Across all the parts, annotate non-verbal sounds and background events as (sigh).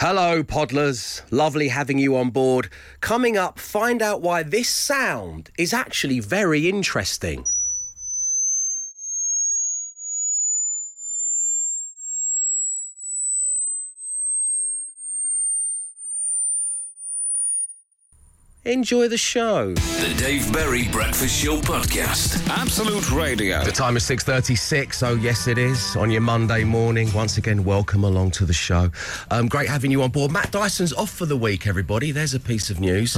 Hello, Podlers. Lovely having you on board. Coming up, find out why this sound is actually very interesting. Enjoy the show. The Dave Berry Breakfast Show Podcast. Absolute Radio. The time is 6.36, oh yes it is, on your Monday morning. Once again, welcome along to the show. Um, great having you on board. Matt Dyson's off for the week, everybody. There's a piece of news.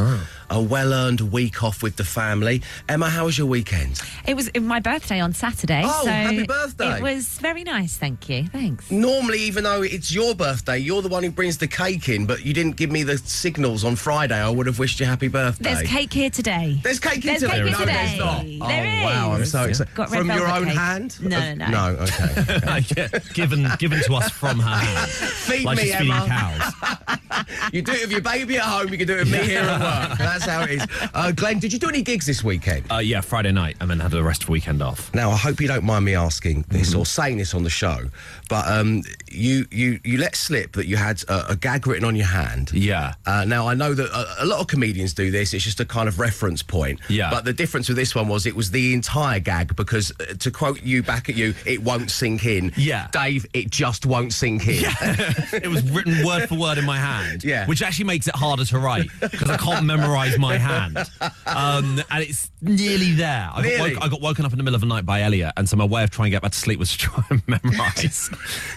A well-earned week off with the family. Emma, how was your weekend? It was my birthday on Saturday. Oh, so happy birthday. It was very nice, thank you. Thanks. Normally, even though it's your birthday, you're the one who brings the cake in, but you didn't give me the signals on Friday. I would have wished you happy birthday. There's cake here today. There's cake here There's today. cake here no, today. there's not. There oh, wow, I'm so excited. Got red From your own cake. hand? No, Uh, no, No, (laughs) okay. Yeah, given given to us from her hand, Feed like me, she's feeding Emma. cows. (laughs) You do it with your baby at home, you can do it with me here at work. That's how it is. Uh, Glenn, did you do any gigs this weekend? Uh, yeah, Friday night, and then had the rest of the weekend off. Now, I hope you don't mind me asking this or saying this on the show, but um, you, you, you let slip that you had a, a gag written on your hand. Yeah. Uh, now, I know that a, a lot of comedians do this. It's just a kind of reference point. Yeah. But the difference with this one was it was the entire gag because, uh, to quote you back at you, it won't sink in. Yeah. Dave, it just won't sink in. Yeah. (laughs) it was written word for word in my hand, Yeah. which actually makes it harder to write because I can't memorise my hand, um, and it's nearly there. I got, woke, I got woken up in the middle of the night by Elliot, and so my way of trying to get back to sleep was to try and (laughs) memorise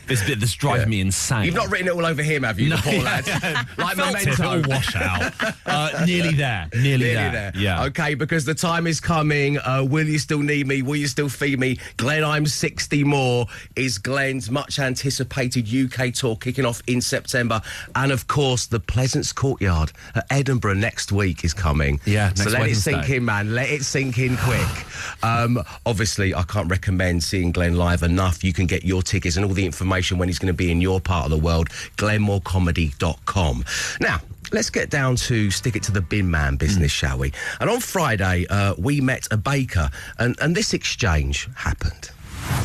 this bit that's driving me insane. You've not written it all over him, have you, No, poor lad? (laughs) like Felt it, memento. it'll wash out. Uh, nearly there, nearly, Nearly there. there. Yeah. Okay, because the time is coming. Uh, will you still need me? Will you still feed me? Glenn, I'm 60 more is Glenn's much anticipated UK tour kicking off in September. And of course, the Pleasance Courtyard at Edinburgh next week is coming. Yeah, So let it sink in, man. Let it sink in quick. Um, obviously, I can't recommend seeing Glenn live enough. You can get your tickets and all the information when he's going to be in your part of the world, glennmoorecomedy.com. Now, let's get down to stick it to the bin man business, shall we? And on Friday, uh, we met a baker, and, and this exchange happened.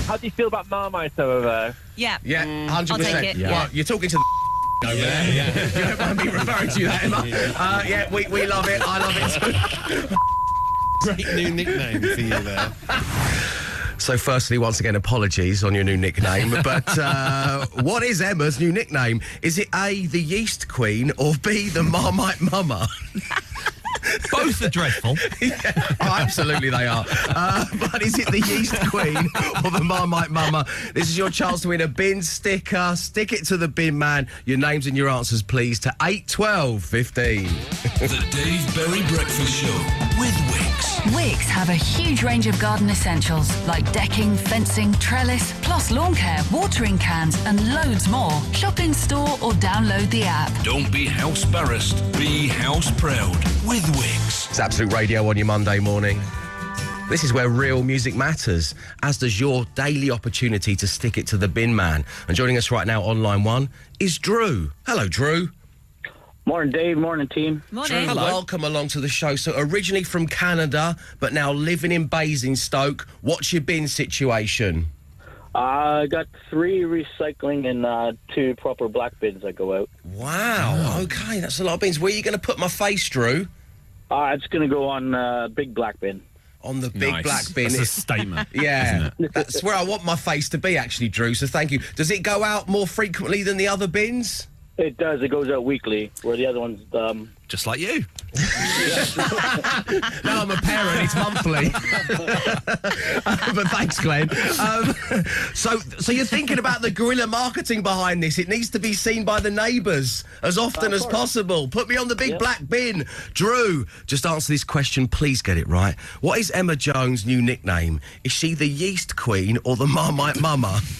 How do you feel about Marmite over there? Yeah. Yeah, 100%. I'll take it, Well, yeah. you're talking to the (laughs) over there. Yeah. (laughs) you don't mind me referring to you that, Emma? Uh, yeah, we, we love it. I love it too. (laughs) Great new nickname for you there. So, firstly, once again, apologies on your new nickname. (laughs) But uh, what is Emma's new nickname? Is it A, the Yeast Queen, or B, the Marmite Mama? (laughs) Both are dreadful. (laughs) oh, absolutely they are. Uh, but is it the Yeast Queen or the Marmite Mama? This is your chance to win a bin sticker. Stick it to the bin man. Your names and your answers, please, to 8, 12, 15. The Dave Berry Breakfast Show with Wix. Wix have a huge range of garden essentials like decking, fencing, trellis, plus lawn care, watering cans, and loads more. Shop in store or download the app. Don't be house embarrassed. Be house proud with Wix. It's Absolute Radio on your Monday morning. This is where real music matters, as does your daily opportunity to stick it to the bin man. And joining us right now on line one is Drew. Hello, Drew. Morning, Dave. Morning, team. Morning. Drew, welcome along to the show. So, originally from Canada, but now living in Basingstoke. What's your bin situation? Uh, I got three recycling and uh, two proper black bins that go out. Wow. Okay, that's a lot of bins. Where are you going to put my face, Drew? Uh, it's going to go on uh, big black bin. On the big Nice. black bin. That's a statement. (laughs) Yeah, that's where I want my face to be, actually, Drew. So thank you. Does it go out more frequently than the other bins? It does. It goes out weekly, where the other ones. Um, Just like you. (laughs) No, I'm a parent. It's monthly. (laughs) but thanks, Glenn. Um, so, so you're thinking about the guerrilla marketing behind this? It needs to be seen by the neighbours as often as possible. Put me on the big Yeah. black bin, Drew. Just answer this question. Please get it right. What is Emma Jones' new nickname? Is she the Yeast Queen or the Marmite Mama? (laughs)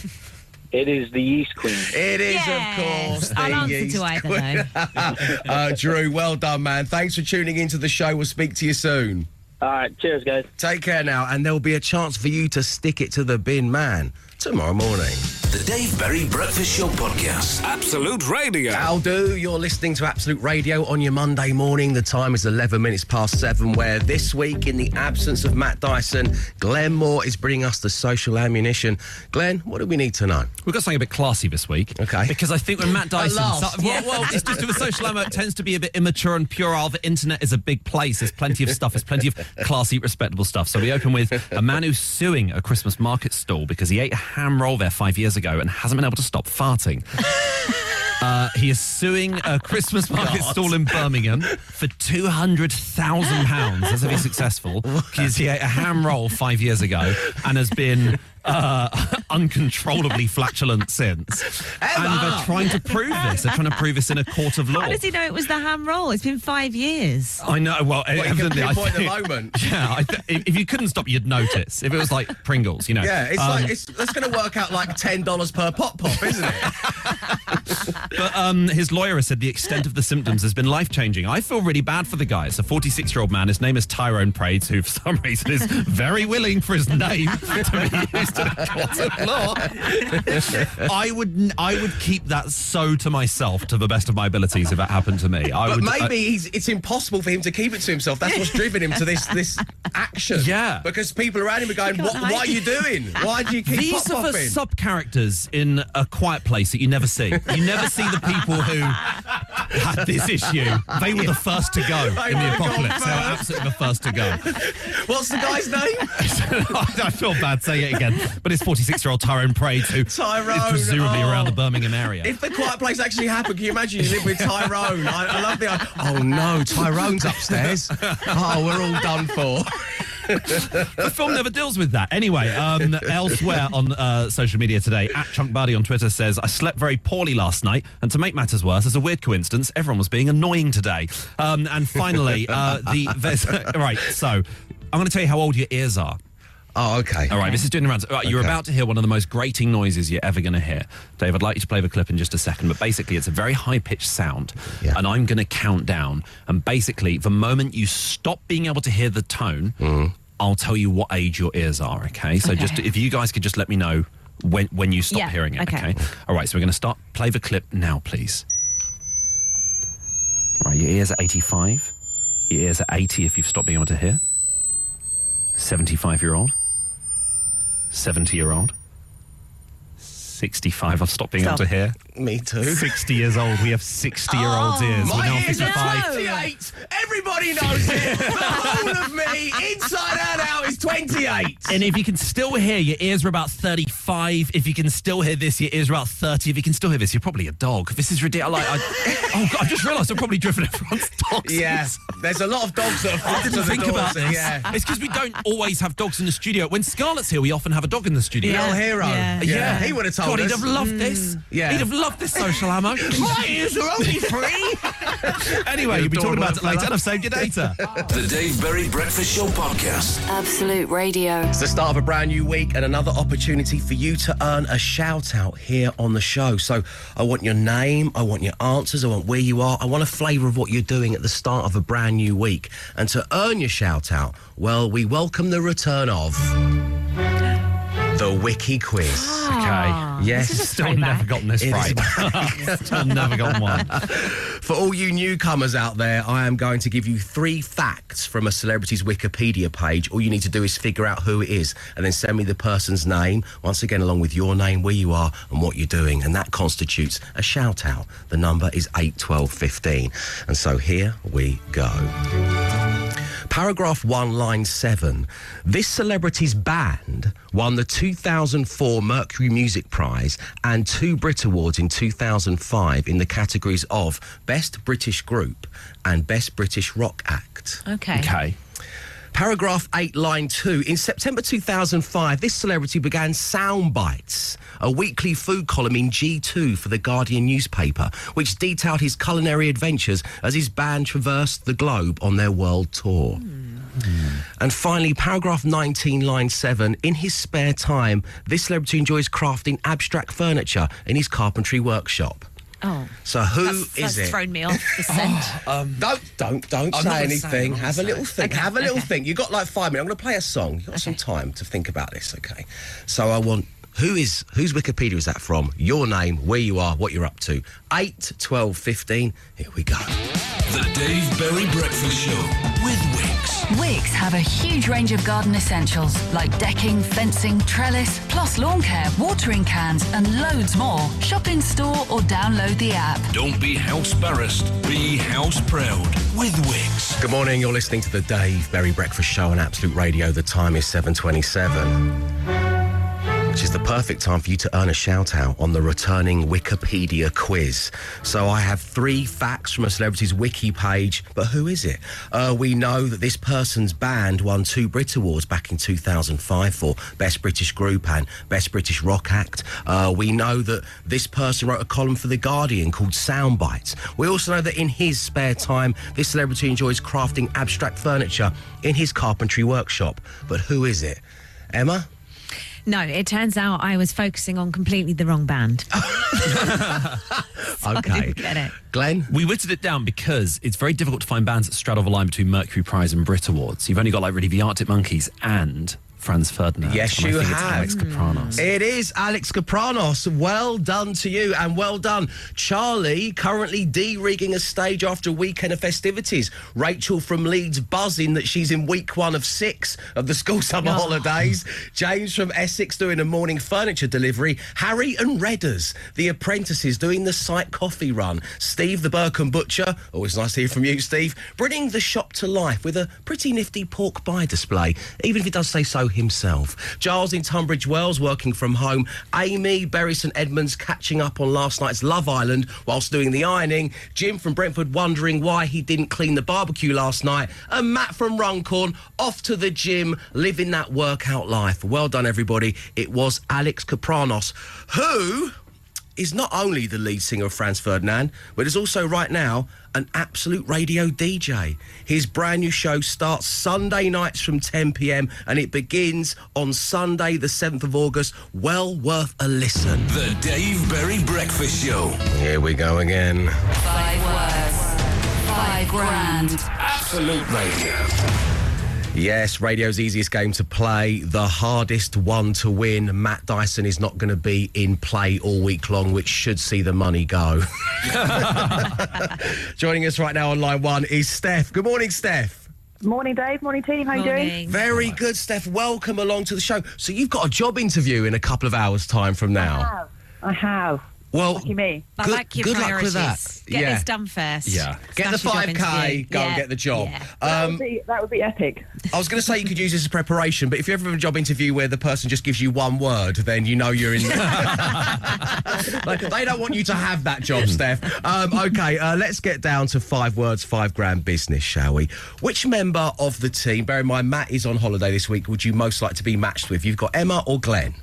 it is the yeast queen. It is, Yes. of course. the I'll answer Yeast to either, Queen. (laughs) uh, Drew, well done, man. Thanks for tuning into the show. We'll speak to you soon. All right. Cheers, guys. Take care now, and there'll be a chance for you to stick it to the bin man tomorrow morning. The Dave Berry Breakfast Show Podcast. Absolute Radio. I'll do. You're listening to Absolute Radio on your Monday morning. The time is 11 minutes past seven, where this week, in the absence of Matt Dyson, Glenn Moore is bringing us the social ammunition. Glenn, what do we need to know? We've got something a bit classy this week. Okay. Because I think when Matt (laughs) Dyson. last. well, well, it's just with social ammo, it tends to be a bit immature and puerile. The internet is a big place. There's plenty of stuff. There's plenty of classy, respectable stuff. So we open with a man who's suing a Christmas market stall because he ate a ham roll there five years ago and hasn't been able to stop farting. (laughs) Uh, he is suing a Christmas (laughs) market stall in Birmingham for two hundred thousand pounds. As if he's successful, because he ate a ham roll five years ago and has been uh, (laughs) uncontrollably flatulent since. And they're trying to prove this. They're trying to prove this in a court of law. How does he know it was the ham roll? It's been five years. I know. Well, Well, you can evidently, I pinpoint the moment. (laughs) Yeah, I th- if if you couldn't stop, you'd notice. If it was like Pringles, you know. Yeah, it's Um, like it's, it's going to work out like ten dollars per pop pop, isn't it? But um, his lawyer has said the extent of the symptoms has been life changing. I feel really bad for the guy. It's a 46 year old man. His name is Tyrone Prates, who for some reason is very willing for his name to be used in a court of law. I would, I would keep that so to myself to the best of my abilities if that happened to me. I But would, maybe I- he's, it's impossible for him to keep it to himself. That's what's driven him to this this action. Yeah. because people around him are going, "What? hide What are you doing? Why do you keep These pop are the sub characters in a quiet place that you never see. You never see the people who had this issue. They were the first to go in the apocalypse. They were absolutely the first to go. What's the guy's name? (laughs) I feel bad saying it again, but it's 46 year old Tyrone Prates who Tyrone, is presumably oh. around the Birmingham area. If the quiet place actually happened, can you imagine you live with Tyrone? I, I love the. Oh no, Tyrone's upstairs. Oh, we're all done for. (laughs) the film never deals with that. Anyway, um, elsewhere on uh, social media today, at Chunk Buddy on Twitter says, I slept very poorly last night, and to make matters worse, as a weird coincidence, everyone was being annoying today. Um, and finally, uh, the (laughs) right, so I'm going to tell you how old your ears are. Oh, okay. All right, this is doing the rounds. All right, You're Okay. about to hear one of the most grating noises you're ever going to hear. Dave, I'd like you to play the clip in just a second, but basically, it's a very high pitched sound, Yeah. and I'm going to count down. And basically, the moment you stop being able to hear the tone, Mm-hmm. I'll tell you what age your ears are. Okay, so Okay. just if you guys could just let me know when when you stop Yeah, hearing it. okay. All right, so we're going to start. Play the clip now, please. All right, your ears are 85. Your ears are 80 if you've stopped being able to hear. 75 year old. 70 year old. 65. I've stopped being able to hear. Me too. 60 years old. We have 60 year olds ears. We're My ears are 55. 28. Everybody knows it. The whole of me, inside and out, is 28. And if you can still hear, your ears are about 35. If you can still hear this, your ears are about 30. If you can still hear this, you're probably a dog. This is ridiculous. I, oh, God, I just realised I've probably driven (laughs) everyone's dogs. Yeah, there's a lot of dogs that are I didn't think about this. Yeah. It's because we don't always have dogs in the studio. When Scarlett's here, we often have a dog in the studio. The old hero. Yeah. Yeah. He would have told God, us. he'd have loved this. Mm. Yeah. He'd have loved this social ammo. (laughs) My ears are only three. (laughs) anyway, you'll be talking about it later, and I've saved your data. (laughs) The Dave Berry Breakfast Show Podcast. Absolute Radio. It's the start of a brand new week and another opportunity for you to earn a shout out here on the show. So I want your name, I want your answers, I want where you are, I want a flavour of what you're doing at the start of a brand new week. And to earn your shout out, well, we welcome the return of the Wiki Quiz. Ah, okay. Yes, This is a Still throwback. never gotten this It is right. Still (laughs) never gotten one. For all you newcomers out there, I am going to give you three facts from a celebrity's Wikipedia page. All you need to do is figure out who it is and then send me the person's name, once again, along with your name, where you are, and what you're doing. And that constitutes a shout out. The number is 81215. And so here we go. Paragraph 1, line 7. This celebrity's band won the 2004 Mercury Music Prize and two Brit Awards in 2005 in the categories of Best British Group and Best British Rock Act. Okay. Okay. Paragraph 8, line 2. In September 2005, this celebrity began Sound Bites, a weekly food column in G2 for the Guardian newspaper, which detailed his culinary adventures as his band traversed the globe on their world tour. Hmm. And finally, paragraph 19, line 7. In his spare time, this celebrity enjoys crafting abstract furniture in his carpentry workshop. Oh. So who That's, is that's it? thrown me off the (laughs) scent. Oh, um, don't don't don't I'm say gonna anything. say, I'm Have a little say. think. Okay, Have a little okay. think. You got like five minutes. I'm going to play a song. You've got some time to think about this. Okay. So I want Who is whose Wikipedia is that from? Your name, where you are, what you're up to. 8, 12, 15. Here we go. The Dave Berry Breakfast Show with Wix. Wix have a huge range of garden essentials like decking, fencing, trellis, plus lawn care, watering cans, and loads more. Shop in store or download the app. Don't be house embarrassed, be house proud with Wix. Good morning. You're listening to the Dave Berry Breakfast Show on Absolute Radio. The time is 7:27, which is the perfect time for you to earn a shout out on the returning Wikipedia quiz. So I have three facts from a celebrity's wiki page, but who is it? Uh, we know that this person's band won two Brit Awards back in 2005 for Best British Group and Best British Rock Act. Uh, we know that this person wrote a column for The Guardian called Soundbites. We also know that in his spare time, this celebrity enjoys crafting abstract furniture in his carpentry workshop. But who is it? Emma? No, it turns out I was focusing on completely the wrong band. (laughs) (laughs) I Okay. didn't get it. Glenn? We whittled it down because it's very difficult to find bands that straddle the line between Mercury Prize and Brit Awards. You've only got like really the Arctic Monkeys and Franz Ferdinand. Yes, you have. Alex Kapranos. Mm. It is Alex Kapranos. Well done to you and well done. Charlie currently de-rigging a stage after a weekend of festivities. Rachel from Leeds buzzing that she's in week one of six of the school summer Oh. holidays. James from Essex doing a morning furniture delivery. Harry and Redders, the apprentices doing the site coffee run. Steve the Burkham Butcher, always nice to hear from you, Steve, bringing the shop to life with a pretty nifty pork pie display, even if he does say so himself. Giles in Tunbridge Wells working from home. Amy, Bury St Edmunds catching up on last night's Love Island whilst doing the ironing. Jim from Brentford wondering why he didn't clean the barbecue last night. And Matt from Runcorn off to the gym, living that workout life. Well done, everybody. It was Alex Kapranos, who is not only the lead singer of Franz Ferdinand, but is also right now an absolute radio DJ. His brand new show starts Sunday nights from 10 pm and it begins on Sunday, the 7th of August. Well worth a listen. The Dave Berry Breakfast Show. Here we go again. Five words, five grand. Absolute Radio. Yes, radio's easiest game to play, the hardest one to win. Matt Dyson is not going to be in play all week long, which should see the money go. (laughs) Joining us right now on line one is Steph. Good morning, Steph. Morning, Dave. Morning, team. How you doing? Morning. Very good, Steph. Welcome along to the show. So you've got a job interview in a couple of hours' time from now. I have. Well, Lucky me. Good, like your good luck with that. Get yeah. this done first. Yeah. Get the Smash your job 5K, interview. go and get the job. Yeah. That, Um, would be, that would be epic. I was going to say you could use this as preparation, but if you ever have a job interview where the person just gives you one word, then you know you're in. (laughs) like, they don't want you to have that job, Steph. Um, okay, uh, let's get down to five words, five grand business, shall we? Which member of the team, bear in mind Matt is on holiday this week, would you most like to be matched with? You've got Emma or Glenn?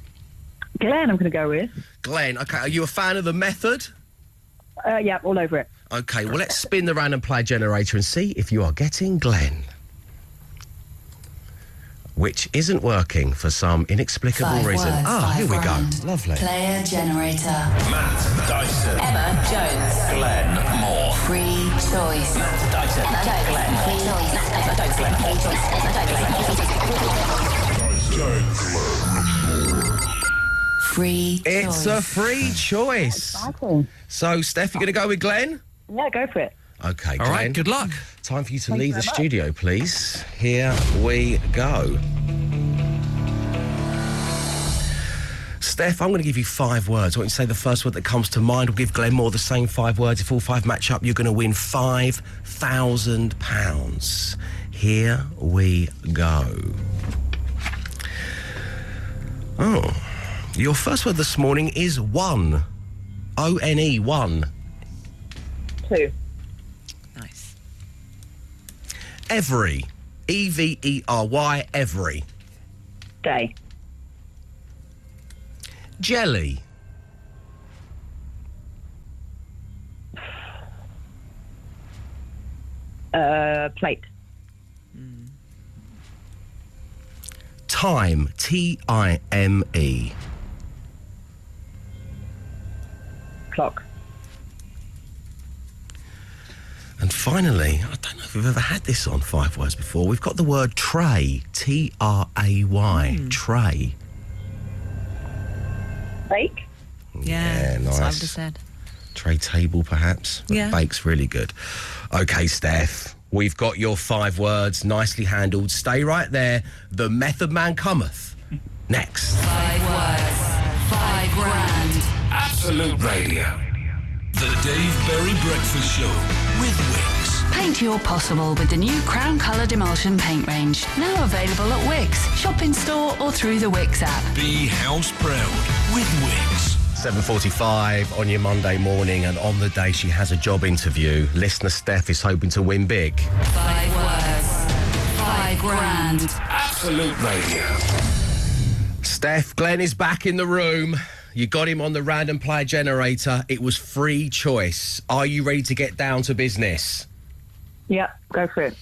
Glenn, I'm going to go with. Glenn, okay, are you a fan of the method? Uh, yeah, all over it. Okay, well, let's spin the random play generator and see if you are getting Glenn. Which isn't working for some inexplicable Five reason. words, Ah, five here we grand. go. Lovely. Player generator. Matt Dyson. Emma Jones. Glenn Moore. Free choice. Matt Dyson. Emma Jones. Glenn. Free choice. Emma Jones. Glenn. Free choice. Emma Jones. Glenn. Free choice. It's a free choice. Exciting. So, Steph, you going to go with Glenn? Yeah, go for it. Okay, All Glenn. right, good luck. Time for you to Thank leave you the much. studio, please. Here we go. Steph, I'm going to give you five words. I want you to say the first word that comes to mind. We'll give Glenn Moore the same five words. If all five match up, you're going to win £5,000. Here we go. Oh, your first word this morning is one. O N E, one. Two. Nice. Every. E V E R Y, every. Day. Jelly. Uh, plate. Time. T I M E. Clock. And finally, I don't know if we've ever had this on Five Words before. We've got the word tray. T R A Y. Hmm. Tray. Bake. Yeah, that's what I nice. would have said. Tray table, perhaps. Yeah. Bake's really good. Okay, Steph. We've got your five words nicely handled. Stay right there. The Method Man cometh. Next. Five words, five grand. Absolute Radio. The Dave Berry Breakfast Show with Wix. Paint your possible with the new Crown Coloured Emulsion Paint Range. Now available at Wix, shop in store or through the Wix app. Be house proud with Wix. 7.45 on your Monday morning, and on the day she has a job interview, listener Steph is hoping to win big. Five words, five grand. Absolute Radio. Steph, Glenn is back in the room. You got him on the random player generator. It was free choice. Are you ready to get down to business? Yeah, go for it.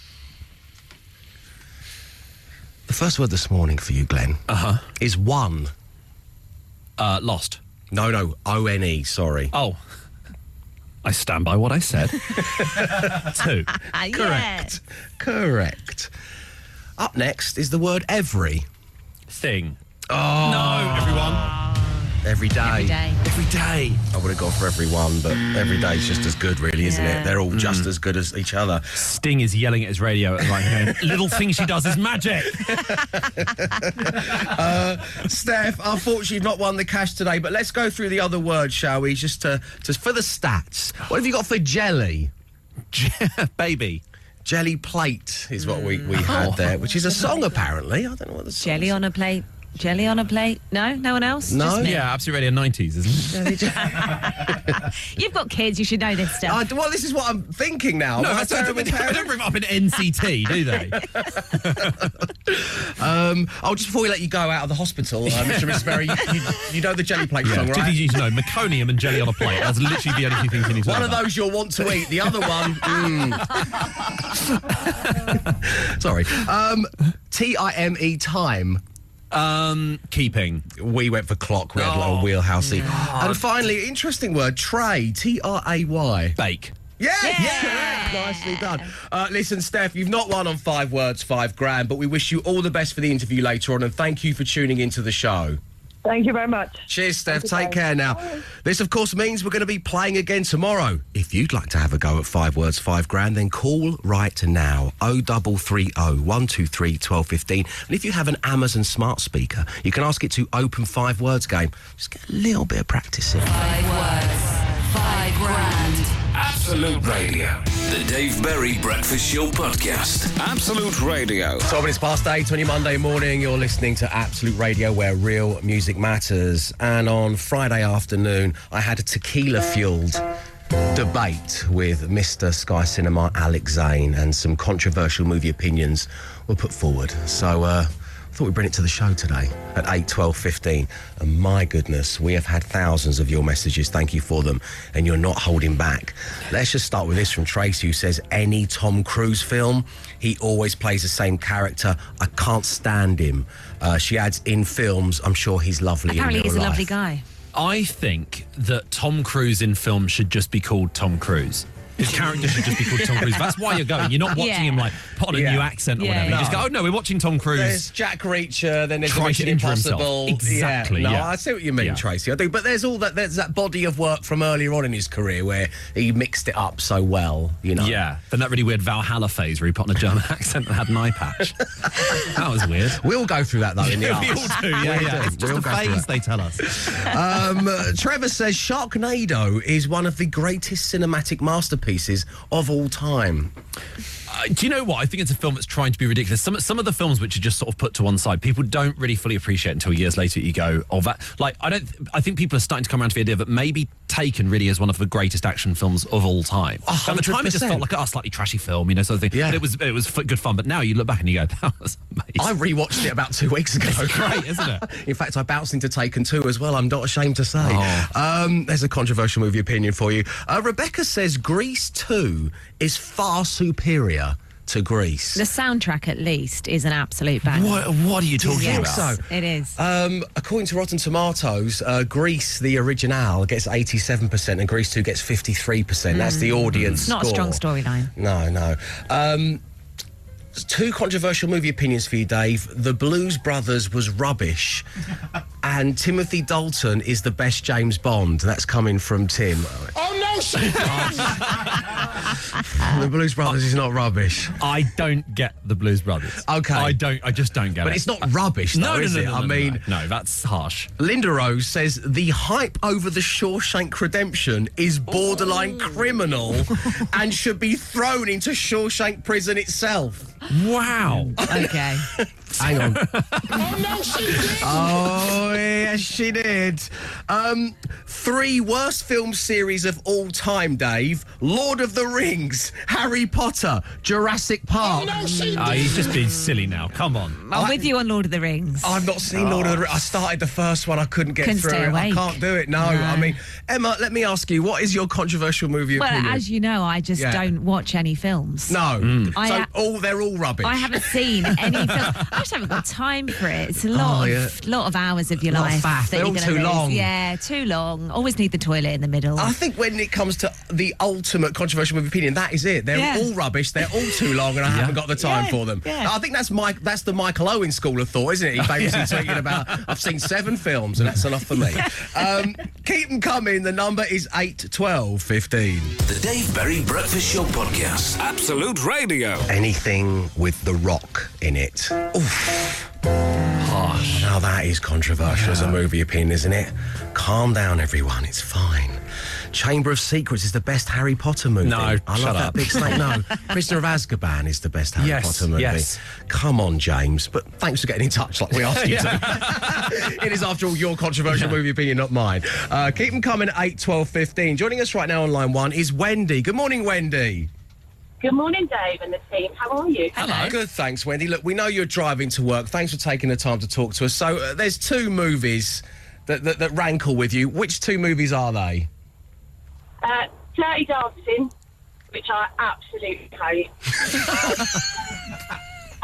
The first word this morning for you, Glenn, uh-huh. is one. Uh, lost. No, no, O N E, sorry. Oh. I stand by what I said. (laughs) Two. (laughs) Ah, Correct. Correct. Up next is the word every. Thing. Oh, No, everyone. Every day. Every day. Every day. I would have gone for everyone, but every day is just as good, really, isn't it? They're all mm-hmm. just as good as each other. Sting is yelling at his radio at the right (laughs) going, little thing she does is magic. (laughs) Uh, Steph, unfortunately, you've not won the cash today, but let's go through the other words, shall we? Just to, just for the stats. What have you got for jelly? (laughs) Baby. Jelly plate is what we, we had oh. there, which is a song apparently. I don't know what the song Jelly is. on a plate. Jelly on a plate. No, no one else. No? Just me? Yeah, Absolute Radio 90s, isn't it? (laughs) You've got kids. You should know this stuff. I, well, this is what I'm thinking now. No, Am I a that's not, terrible they don't bring it up in NCT, do they? (laughs) Um, oh, just before we let you go out of the hospital, uh, Mr. and Mrs. Berry, you, you, you know the jelly plate song, Two right? things you need to know: meconium and jelly on a plate. That's literally the only two things you need to know. One of about. those you'll want to eat. The other one, (laughs) mm. sorry. Um, T I M E time. Um, keeping. We went for clock. We had Oh, wheelhousey. And finally, interesting word, tray. T R A Y. Bake. Yeah, correct. Nicely done. Uh, listen, Steph, you've not won on five words, five grand, but we wish you all the best for the interview later on, and thank you for tuning into the show. Thank you very much. Cheers, Steph. Take guys. care now. This, of course, means we're going to be playing again tomorrow. If you'd like to have a go at five words, five grand, then call right now. 0330 123 1215. And if you have an Amazon smart speaker, you can ask it to open five words game. Just get a little bit of practice in. Five words, five grand. Absolute Radio. The Dave Berry Breakfast Show podcast. Absolute Radio. 12 minutes past 8 on your Monday morning. You're listening to Absolute Radio, where real music matters. And on Friday afternoon, I had a tequila fueled debate with Mr. Sky Cinema Alex Zane, and some controversial movie opinions were put forward. So, uh, I thought we'd bring it to the show today at 8, 12, 15. And my goodness, we have had thousands of your messages. Thank you for them. And you're not holding back. Let's just start with this from Tracy, who says, Any Tom Cruise film, he always plays the same character. I can't stand him. Uh, she adds, In films, I'm sure he's lovely. Apparently, in he's a real lovely guy. I think that Tom Cruise in film should just be called Tom Cruise. His character should just be called Tom Cruise. That's why you're going. You're not watching Yeah. him like put on a Yeah. new accent or Yeah, whatever. yeah. You just go, oh no, we're watching Tom Cruise. There's Jack Reacher, then there's Try to Mission injure himself. Impossible. Exactly, Yeah. No, yeah. I see what you mean, Yeah. Tracy. I do. But there's all that. There's that body of work from earlier on in his career where he mixed it up so well. You know. Yeah, then that really weird Valhalla phase where he put on a German (laughs) accent and had an eye patch. that was weird. We all go through that though in the (laughs) we all do, yeah, We yeah. do. It's just We'll a phase, they tell us. Um, Trevor says Sharknado is one of the greatest cinematic masterpieces of all time. Uh, do you know what? I think it's a film that's trying to be ridiculous. Some some of the films which are just sort of put to one side, people don't really fully appreciate until years later. You go, oh, that like I don't. I think people are starting to come around to the idea that maybe Taken really as one of the greatest action films of all time. A At the time, it just felt like a slightly trashy film, you know, sort of thing. Yeah. But it was it was good fun. But now you look back and you go, (laughs) that was amazing. I rewatched it about two weeks ago. great, isn't it? (laughs) In fact, I bounced into Taken 2 as well. I'm not ashamed to say. Oh. Um, there's a controversial movie opinion for you. Uh, Rebecca says Grease 2 is far superior to Grease. The soundtrack, at least, is an absolute bang. What What are you talking think about? so? It is. Um, according to Rotten Tomatoes, uh, Grease, the original, gets 87% and Grease 2 gets 53%. That's the audience it's not a strong storyline. No, no. Um, two controversial movie opinions for you, Dave. The Blues Brothers was rubbish, (laughs) and Timothy Dalton is the best James Bond. That's coming from Tim. Oh no, she (laughs) (laughs) The Blues Brothers is not rubbish. I don't get the Blues Brothers. Okay. I don't. I just don't get But it. But it's not rubbish, though, No, no, is no, it? no, I no, no, mean, no, no, that's harsh. Linda Rose says the hype over the Shawshank Redemption is borderline criminal (laughs) and should be thrown into Shawshank prison itself. Wow. Okay. (laughs) Hang on. Oh no, she did. oh, yes, she did. Um, three worst film series of all time, Dave Lord of the Rings, Harry Potter, Jurassic Park. Oh, no, she Oh, he's just being silly now. Come on. I'm with you on Lord of the Rings. I've not seen Lord of the Rings. I started the first one. I couldn't get Couldn't through stay it. I awake. can't do it. No. No. I mean, Emma, let me ask you, what is your controversial movie well, opinion? as you know, I just Yeah. don't watch any films. no. Hmm. I so ha- all they're all rubbish. I haven't seen (laughs) any film. I just haven't got time for it. It's a oh, lot Oh, of lot of hours of your Lot of life. faff. that They're you're all gonna too lose. long. Yeah, too long. Always need the toilet in the middle. I think when it comes to the ultimate controversial movie opinion, that is it. They're Yeah. all rubbish. They're all too long, and I haven't got the time Yeah, for them. yeah. I think that's Mike. That's the Michael Owen school of thought, isn't it? He (laughs) famously tweeted about, "I've seen seven films, and that's enough for me." (laughs) Um, keep them coming. The number is eight, twelve, fifteen. The Dave Berry Breakfast Show Podcast. Absolute Radio. Anything with The Rock in it. Oof. Harsh. Now that is controversial as a movie opinion, isn't it? Calm down, everyone. It's fine. Chamber of Secrets is the best Harry Potter movie. No, I shut love that up. big snake. No, (laughs) Prisoner of Azkaban is the best Harry Yes, Potter movie. yes. Come on, James. But thanks for getting in touch like we (laughs) asked you to. (laughs) it is, after all, your controversial movie opinion, not mine. Uh, keep them coming at 8, 12, 15. Joining us right now on line one is Wendy. Good morning, Wendy. Good morning, Dave and the team. How are you? Hello. Good, thanks, Wendy. Look, we know you're driving to work. Thanks for taking the time to talk to us. So, uh, there's two movies that, that, that rankle with you. Which two movies are they? Uh, Dirty Dancing, which I absolutely hate.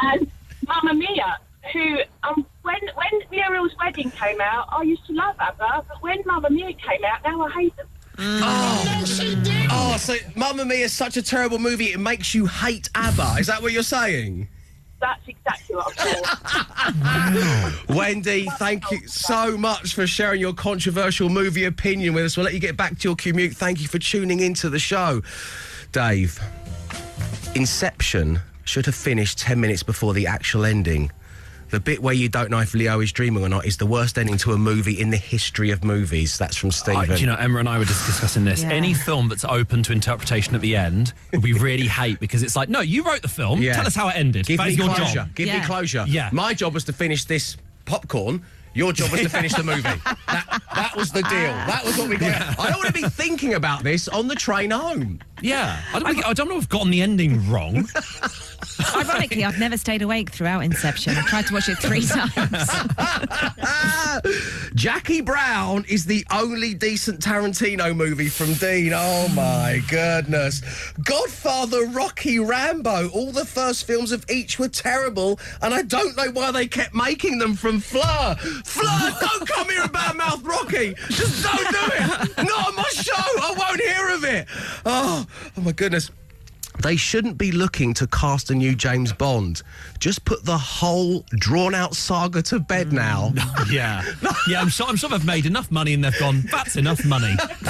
(laughs) and Mamma Mia, who, um, when, when Muriel's wedding came out, I used to love ABBA, but when Mamma Mia came out, now I hate them. Oh. No, she did. Oh, so Mamma Mia is such a terrible movie, it makes you hate ABBA. Is that what you're saying? That's exactly what I'm for. (laughs) Wendy, thank you so much for sharing your controversial movie opinion with us. We'll let you get back to your commute. Thank you for tuning into the show. Dave, Inception should have finished 10 minutes before the actual ending. The bit where you don't know if Leo is dreaming or not is the worst ending to a movie in the history of movies. That's from I, Stephen. you know, Emma and I were just discussing this. Yeah. Any film that's open to interpretation at the end, we really (laughs) hate because it's like, no, you wrote the film. Yeah. Tell us how it ended. Give that me is your closure. job. Give me Yeah. closure. Yeah. My job was to finish this popcorn. Your job was to finish the movie. (laughs) That, that was the deal. Ah. That was what we got. I don't want to be thinking about this on the train home. Yeah. I don't, I don't know if I've gotten the ending wrong. (laughs) Ironically, I've never stayed awake throughout Inception. I tried to watch it three (laughs) times. (laughs) Jackie Brown is the only decent Tarantino movie from Dean. Oh my goodness. Godfather, Rocky, Rambo, all the first films of each were terrible, and I don't know why they kept making them from Fleur. Fleur, don't come here and badmouth Rocky. Just don't do it. Not on my show. I won't hear of it. Oh, oh my goodness. They shouldn't be looking to cast a new James Bond. Just put the whole drawn out saga to bed mm. now. (laughs) yeah. (laughs) Yeah, I'm sure, I'm sure they've made enough money and they've gone, that's enough money. (laughs)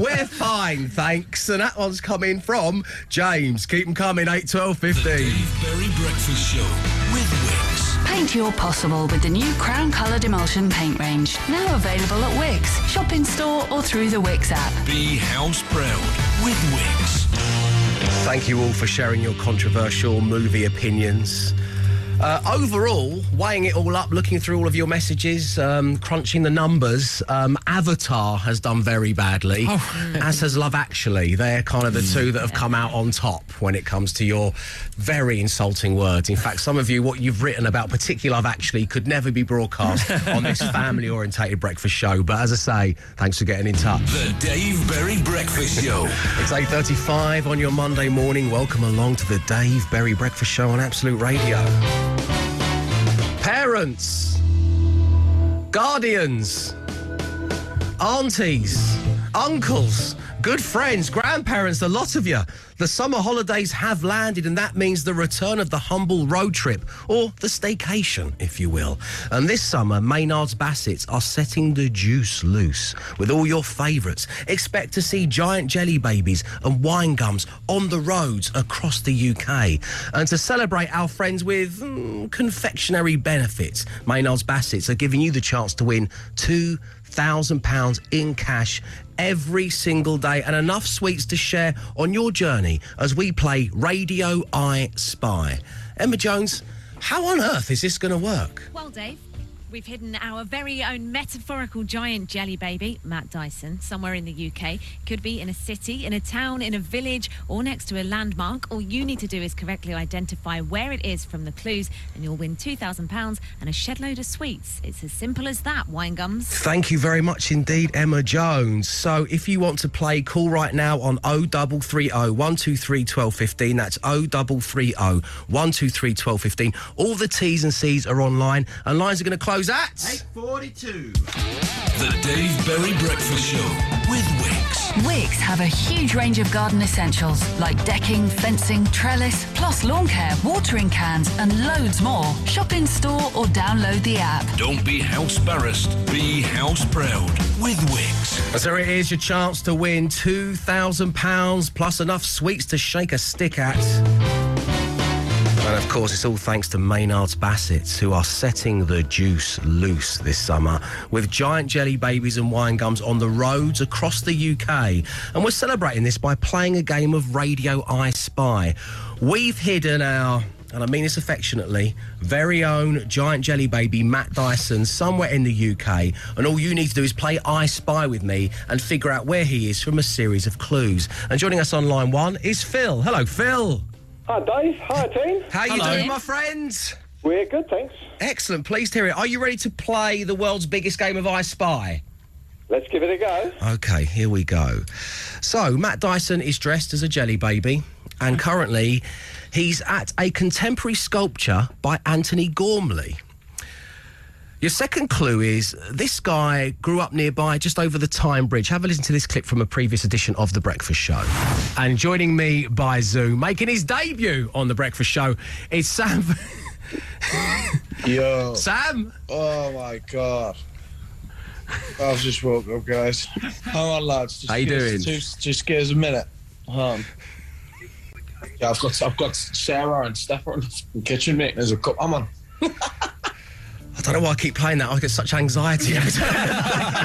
We're fine, thanks. And that one's coming from James. Keep them coming, 8, 12, 15. Dave Berry Breakfast Show with Wix. Paint your possible with the new Crown Coloured Emulsion paint range. Now available at Wix, shop in store or through the Wix app. Be house proud with Wix. Thank you all for sharing your controversial movie opinions. Uh, overall, weighing it all up, looking through all of your messages, um, crunching the numbers, um, Avatar has done very badly, (laughs) as has Love Actually. They're kind of the two that have come out on top when it comes to your very insulting words. In fact, some of you, what you've written about, particularly Love Actually, could never be broadcast on this (laughs) family orientated breakfast show. But as I say, thanks for getting in touch. The Dave Berry Breakfast Show. It's 8.35 on your Monday morning. Welcome along to the Dave Berry Breakfast Show on Absolute Radio. Parents, guardians, aunties, uncles, Good friends, grandparents, the lot of you. The summer holidays have landed, and that means the return of the humble road trip, or the staycation, if you will. And this summer, Maynards Bassetts are setting the juice loose with all your favourites. Expect to see giant jelly babies and wine gums on the roads across the UK. And to celebrate our friends with mm, confectionery benefits, Maynards Bassetts are giving you the chance to win two thousand pounds in cash every single day and enough sweets to share on your journey as we play Radio I Spy. Emma Jones, how on earth is this going to work? Well, Dave, we've hidden our very own metaphorical giant jelly baby, Matt Dyson, somewhere in the UK. Could be in a city, in a town, in a village, or next to a landmark. All you need to do is correctly identify where it is from the clues, and you'll win £2,000 and a shed load of sweets. It's as simple as that, wine gums. Thank you very much indeed, Emma Jones. So if you want to play, call right now on 0330 123 1215. That's 0330 123 1215. All the T's and C's are online, and lines are going to close at. 842. The Dave Berry Breakfast Show with Wix. Wix have a huge range of garden essentials like decking, fencing, trellis, plus lawn care, watering cans, and loads more. Shop in store or download the app. Don't be house embarrassed, be house proud with Wix. So it is your chance to win £2,000 plus enough sweets to shake a stick at. And of course, it's all thanks to Maynards Bassetts, who are setting the juice loose this summer with giant jelly babies and wine gums on the roads across the UK. And we're celebrating this by playing a game of Radio I Spy. We've hidden our and I mean this affectionately, very own giant jelly baby Matt Dyson somewhere in the UK. And all you need to do is play I Spy with me and figure out where he is from a series of clues. And joining us on line one is Phil. Hello, Phil. Hi, Dave. Hi, team. How you doing, my friends? We're good, thanks. Excellent. Pleased to hear it. Are you ready to play the world's biggest game of I Spy? Let's give it a go. Okay, here we go. So, Matt Dyson is dressed as a jelly baby, and currently he's at a contemporary sculpture by Antony Gormley. Your second clue is this guy grew up nearby, just over the Tyne Bridge. Have a listen to this clip from a previous edition of The Breakfast Show. And joining me by Zoom, making his debut on The Breakfast Show, is Sam. (laughs) Yo. Sam? Oh my god. I've just woke up, guys. Hang on, lads. Just How you us doing? Two, just give us a minute. Um, yeah, I've got I've got Sarah and Steph in the kitchen making There's a cup. I'm on. (laughs) I don't know why I keep playing that. I get such anxiety. (laughs)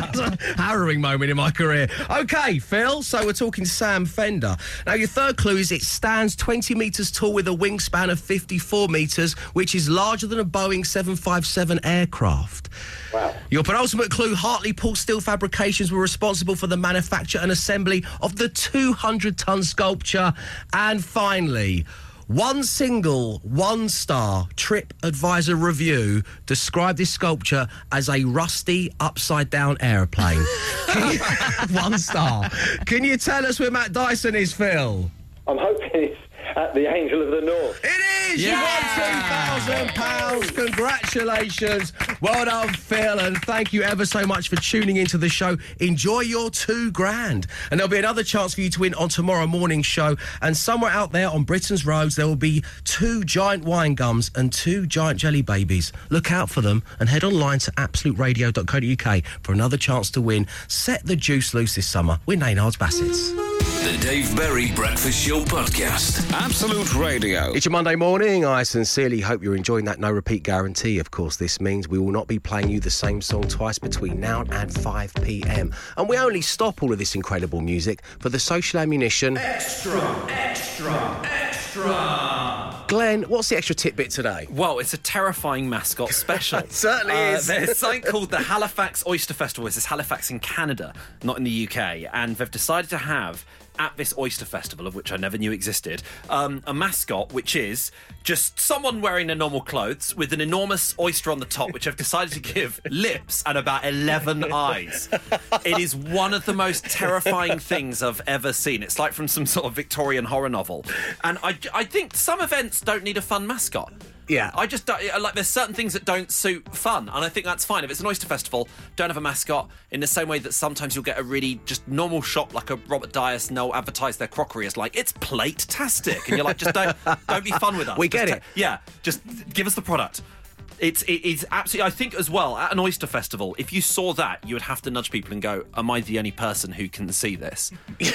It's a harrowing moment in my career. Okay, Phil. So we're talking Sam Fender. Now, your third clue is it stands 20 metres tall with a wingspan of 54 metres, which is larger than a Boeing 757 aircraft. Wow. Your penultimate clue Hartlepool Steel Fabrications were responsible for the manufacture and assembly of the 200 ton sculpture. And finally, one single, one star Trip Advisor review described this sculpture as a rusty, upside down aeroplane. (laughs) One star. Can you tell us where Matt Dyson is, Phil? I'm hoping at the Angel of the North. It is! You won £2,000. Congratulations. Well done, Phil, and thank you ever so much for tuning into the show. Enjoy your two grand. And there'll be another chance for you to win on tomorrow morning's show. And somewhere out there on Britain's roads, there will be two giant wine gums and two giant jelly babies. Look out for them and head online to absoluteradio.co.uk for another chance to win. Set the juice loose this summer with Maynards Bassetts. The Dave Berry Breakfast Show Podcast. Absolute Radio. It's your Monday morning. I sincerely hope you're enjoying that no repeat guarantee. Of course, this means we will not be playing you the same song twice between now and 5 pm. And we only stop all of this incredible music for the social ammunition. Extra, extra, extra. Glenn, what's the extra tidbit today? Well, it's a terrifying mascot special. (laughs) It certainly Uh, is. There's something (laughs) called the Halifax Oyster Festival. This is Halifax in Canada, not in the UK. And they've decided to have, at this oyster festival, of which I never knew existed, um, a mascot which is just someone wearing their normal clothes with an enormous oyster on the top, which I've decided to give (laughs) lips and about 11 eyes. It is one of the most terrifying things I've ever seen. It's like from some sort of Victorian horror novel. And I, I think some events don't need a fun mascot. Yeah. I just don't, like. There's certain things that don't suit fun, and I think that's fine. If it's an oyster festival, don't have a mascot. In the same way that sometimes you'll get a really just normal shop like a Robert Dyas, no advertise their crockery as like it's plate tastic, and you're like, just don't don't be fun with us. (laughs) We Just get ta- it. yeah, just give us the product. It's it is absolutely. I think as well at an oyster festival, if you saw that, you would have to nudge people and go, "Am I the only person who can see this?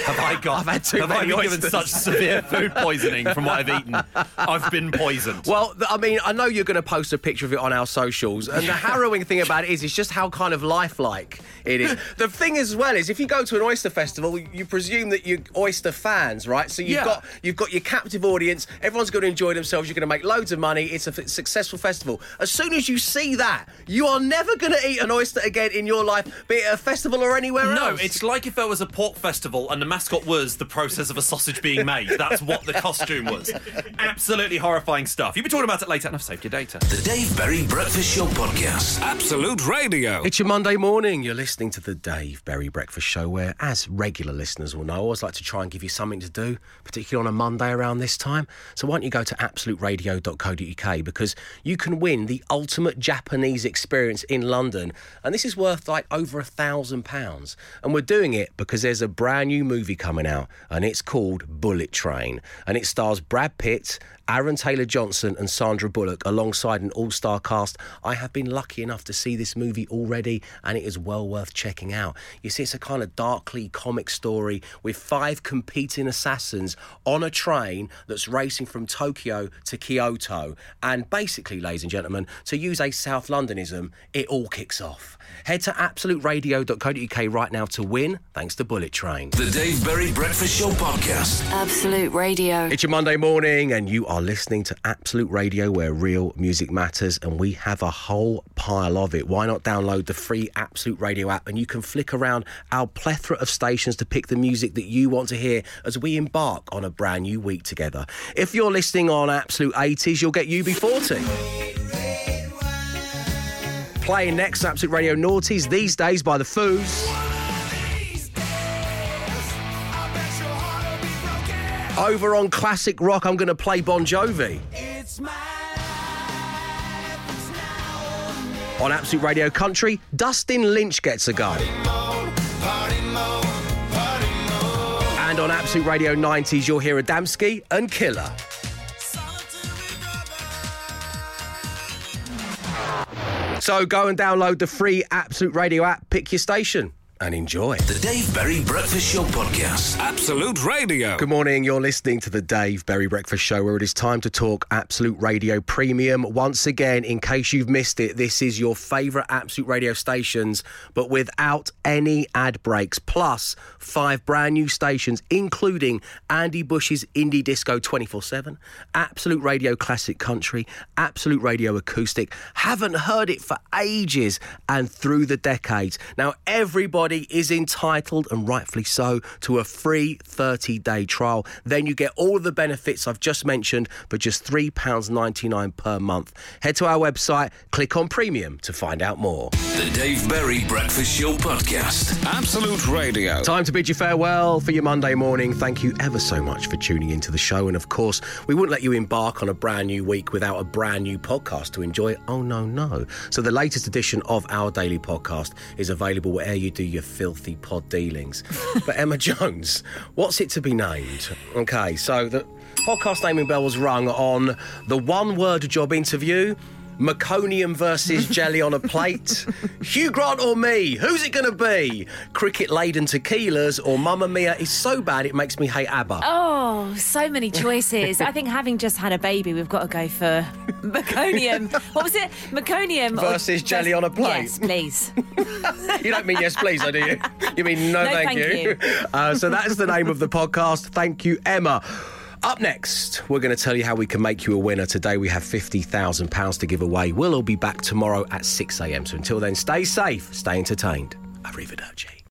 Have I got? (laughs) I've had too have I many been given such severe food poisoning from what I've eaten? I've been poisoned." Well, I mean, I know you're going to post a picture of it on our socials, and the harrowing thing about it is, it's just how kind of lifelike it is. (laughs) The thing as well is, if you go to an oyster festival, you presume that you're oyster fans, right? So you've Yeah. got you've got your captive audience. Everyone's going to enjoy themselves. You're going to make loads of money. It's a f- successful festival. As soon as you see that, you are never going to eat an oyster again in your life, be it a festival or anywhere No, else. No, it's like if there was a pork festival and the mascot was the process of a sausage being made. That's what the costume was. Absolutely horrifying stuff. You'll be talking about it later, and I've saved your data. The Dave Berry Breakfast Show Podcast. Absolute Radio. It's your Monday morning. You're listening to the Dave Berry Breakfast Show, where, as regular listeners will know, I always like to try and give you something to do, particularly on a Monday around this time. So why don't you go to absoluteradio.co.uk because you can win the ultimate Japanese experience in London, and this is worth like over a thousand pounds. And we're doing it because there's a brand new movie coming out, and it's called Bullet Train, and it stars Brad Pitt. Aaron Taylor Johnson and Sandra Bullock alongside an all star cast. I have been lucky enough to see this movie already and it is well worth checking out. You see, it's a kind of darkly comic story with five competing assassins on a train that's racing from Tokyo to Kyoto. And basically, ladies and gentlemen, to use a South Londonism, it all kicks off. Head to absoluteradio.co.uk right now to win, thanks to Bullet Train. The Dave Berry Breakfast Show Podcast. Absolute Radio. It's your Monday morning, and you are listening to Absolute Radio, where real music matters, and we have a whole pile of it. Why not download the free Absolute Radio app, and you can flick around our plethora of stations to pick the music that you want to hear as we embark on a brand new week together. If you're listening on Absolute 80s, you'll get UB40. Playing next, Absolute Radio Naughties, these days by the Foos. Over on classic rock, I'm going to play Bon Jovi. On Absolute Radio Country, Dustin Lynch gets a go. And on Absolute Radio 90s, you'll hear Adamski and Killer. So go and download the free Absolute Radio app, pick your station, and enjoy. The Dave Berry Breakfast Show Podcast. Absolute Radio. Good morning. You're listening to the Dave Berry Breakfast Show, where it is time to talk Absolute Radio Premium. Once again, in case you've missed it, this is your favourite Absolute Radio stations, but without any ad breaks, plus five brand new stations, including Andy Bush's Indie Disco 24 7, Absolute Radio Classic Country, Absolute Radio Acoustic. Haven't heard it for ages and through the decades. Now, everybody is entitled, and rightfully so, to a free 30 day trial. Then you get all of the benefits I've just mentioned for just £3.99 per month. Head to our website, click on premium to find out more. The Dave Berry Breakfast Show Podcast. Absolute Radio. Time to bid you farewell for your Monday morning. Thank you ever so much for tuning into the show. And of course, we wouldn't let you embark on a brand new week without a brand new podcast to enjoy. Oh, no, no. So, the latest edition of our daily podcast is available wherever you do your filthy pod dealings. but, Emma (laughs) Jones, what's it to be named? Okay, so the podcast naming bell was rung on the one word job interview. Meconium versus (laughs) jelly on a plate. Hugh Grant or me? Who's it going to be? Cricket laden tequilas or Mamma Mia is so bad it makes me hate ABBA. Oh, so many choices. I think having just had a baby, we've got to go for (laughs) meconium. What was it? Meconium or- Versus jelly on a plate. Yes, please. (laughs) You don't mean yes, please, I do you? You mean no, No, thank, thank you. you. Uh, so that's the name of the podcast. Thank you, Emma. Up next, we're going to tell you how we can make you a winner. Today we have £50,000 to give away. We'll all be back tomorrow at 6 a.m. So until then, stay safe, stay entertained. Arrivederci.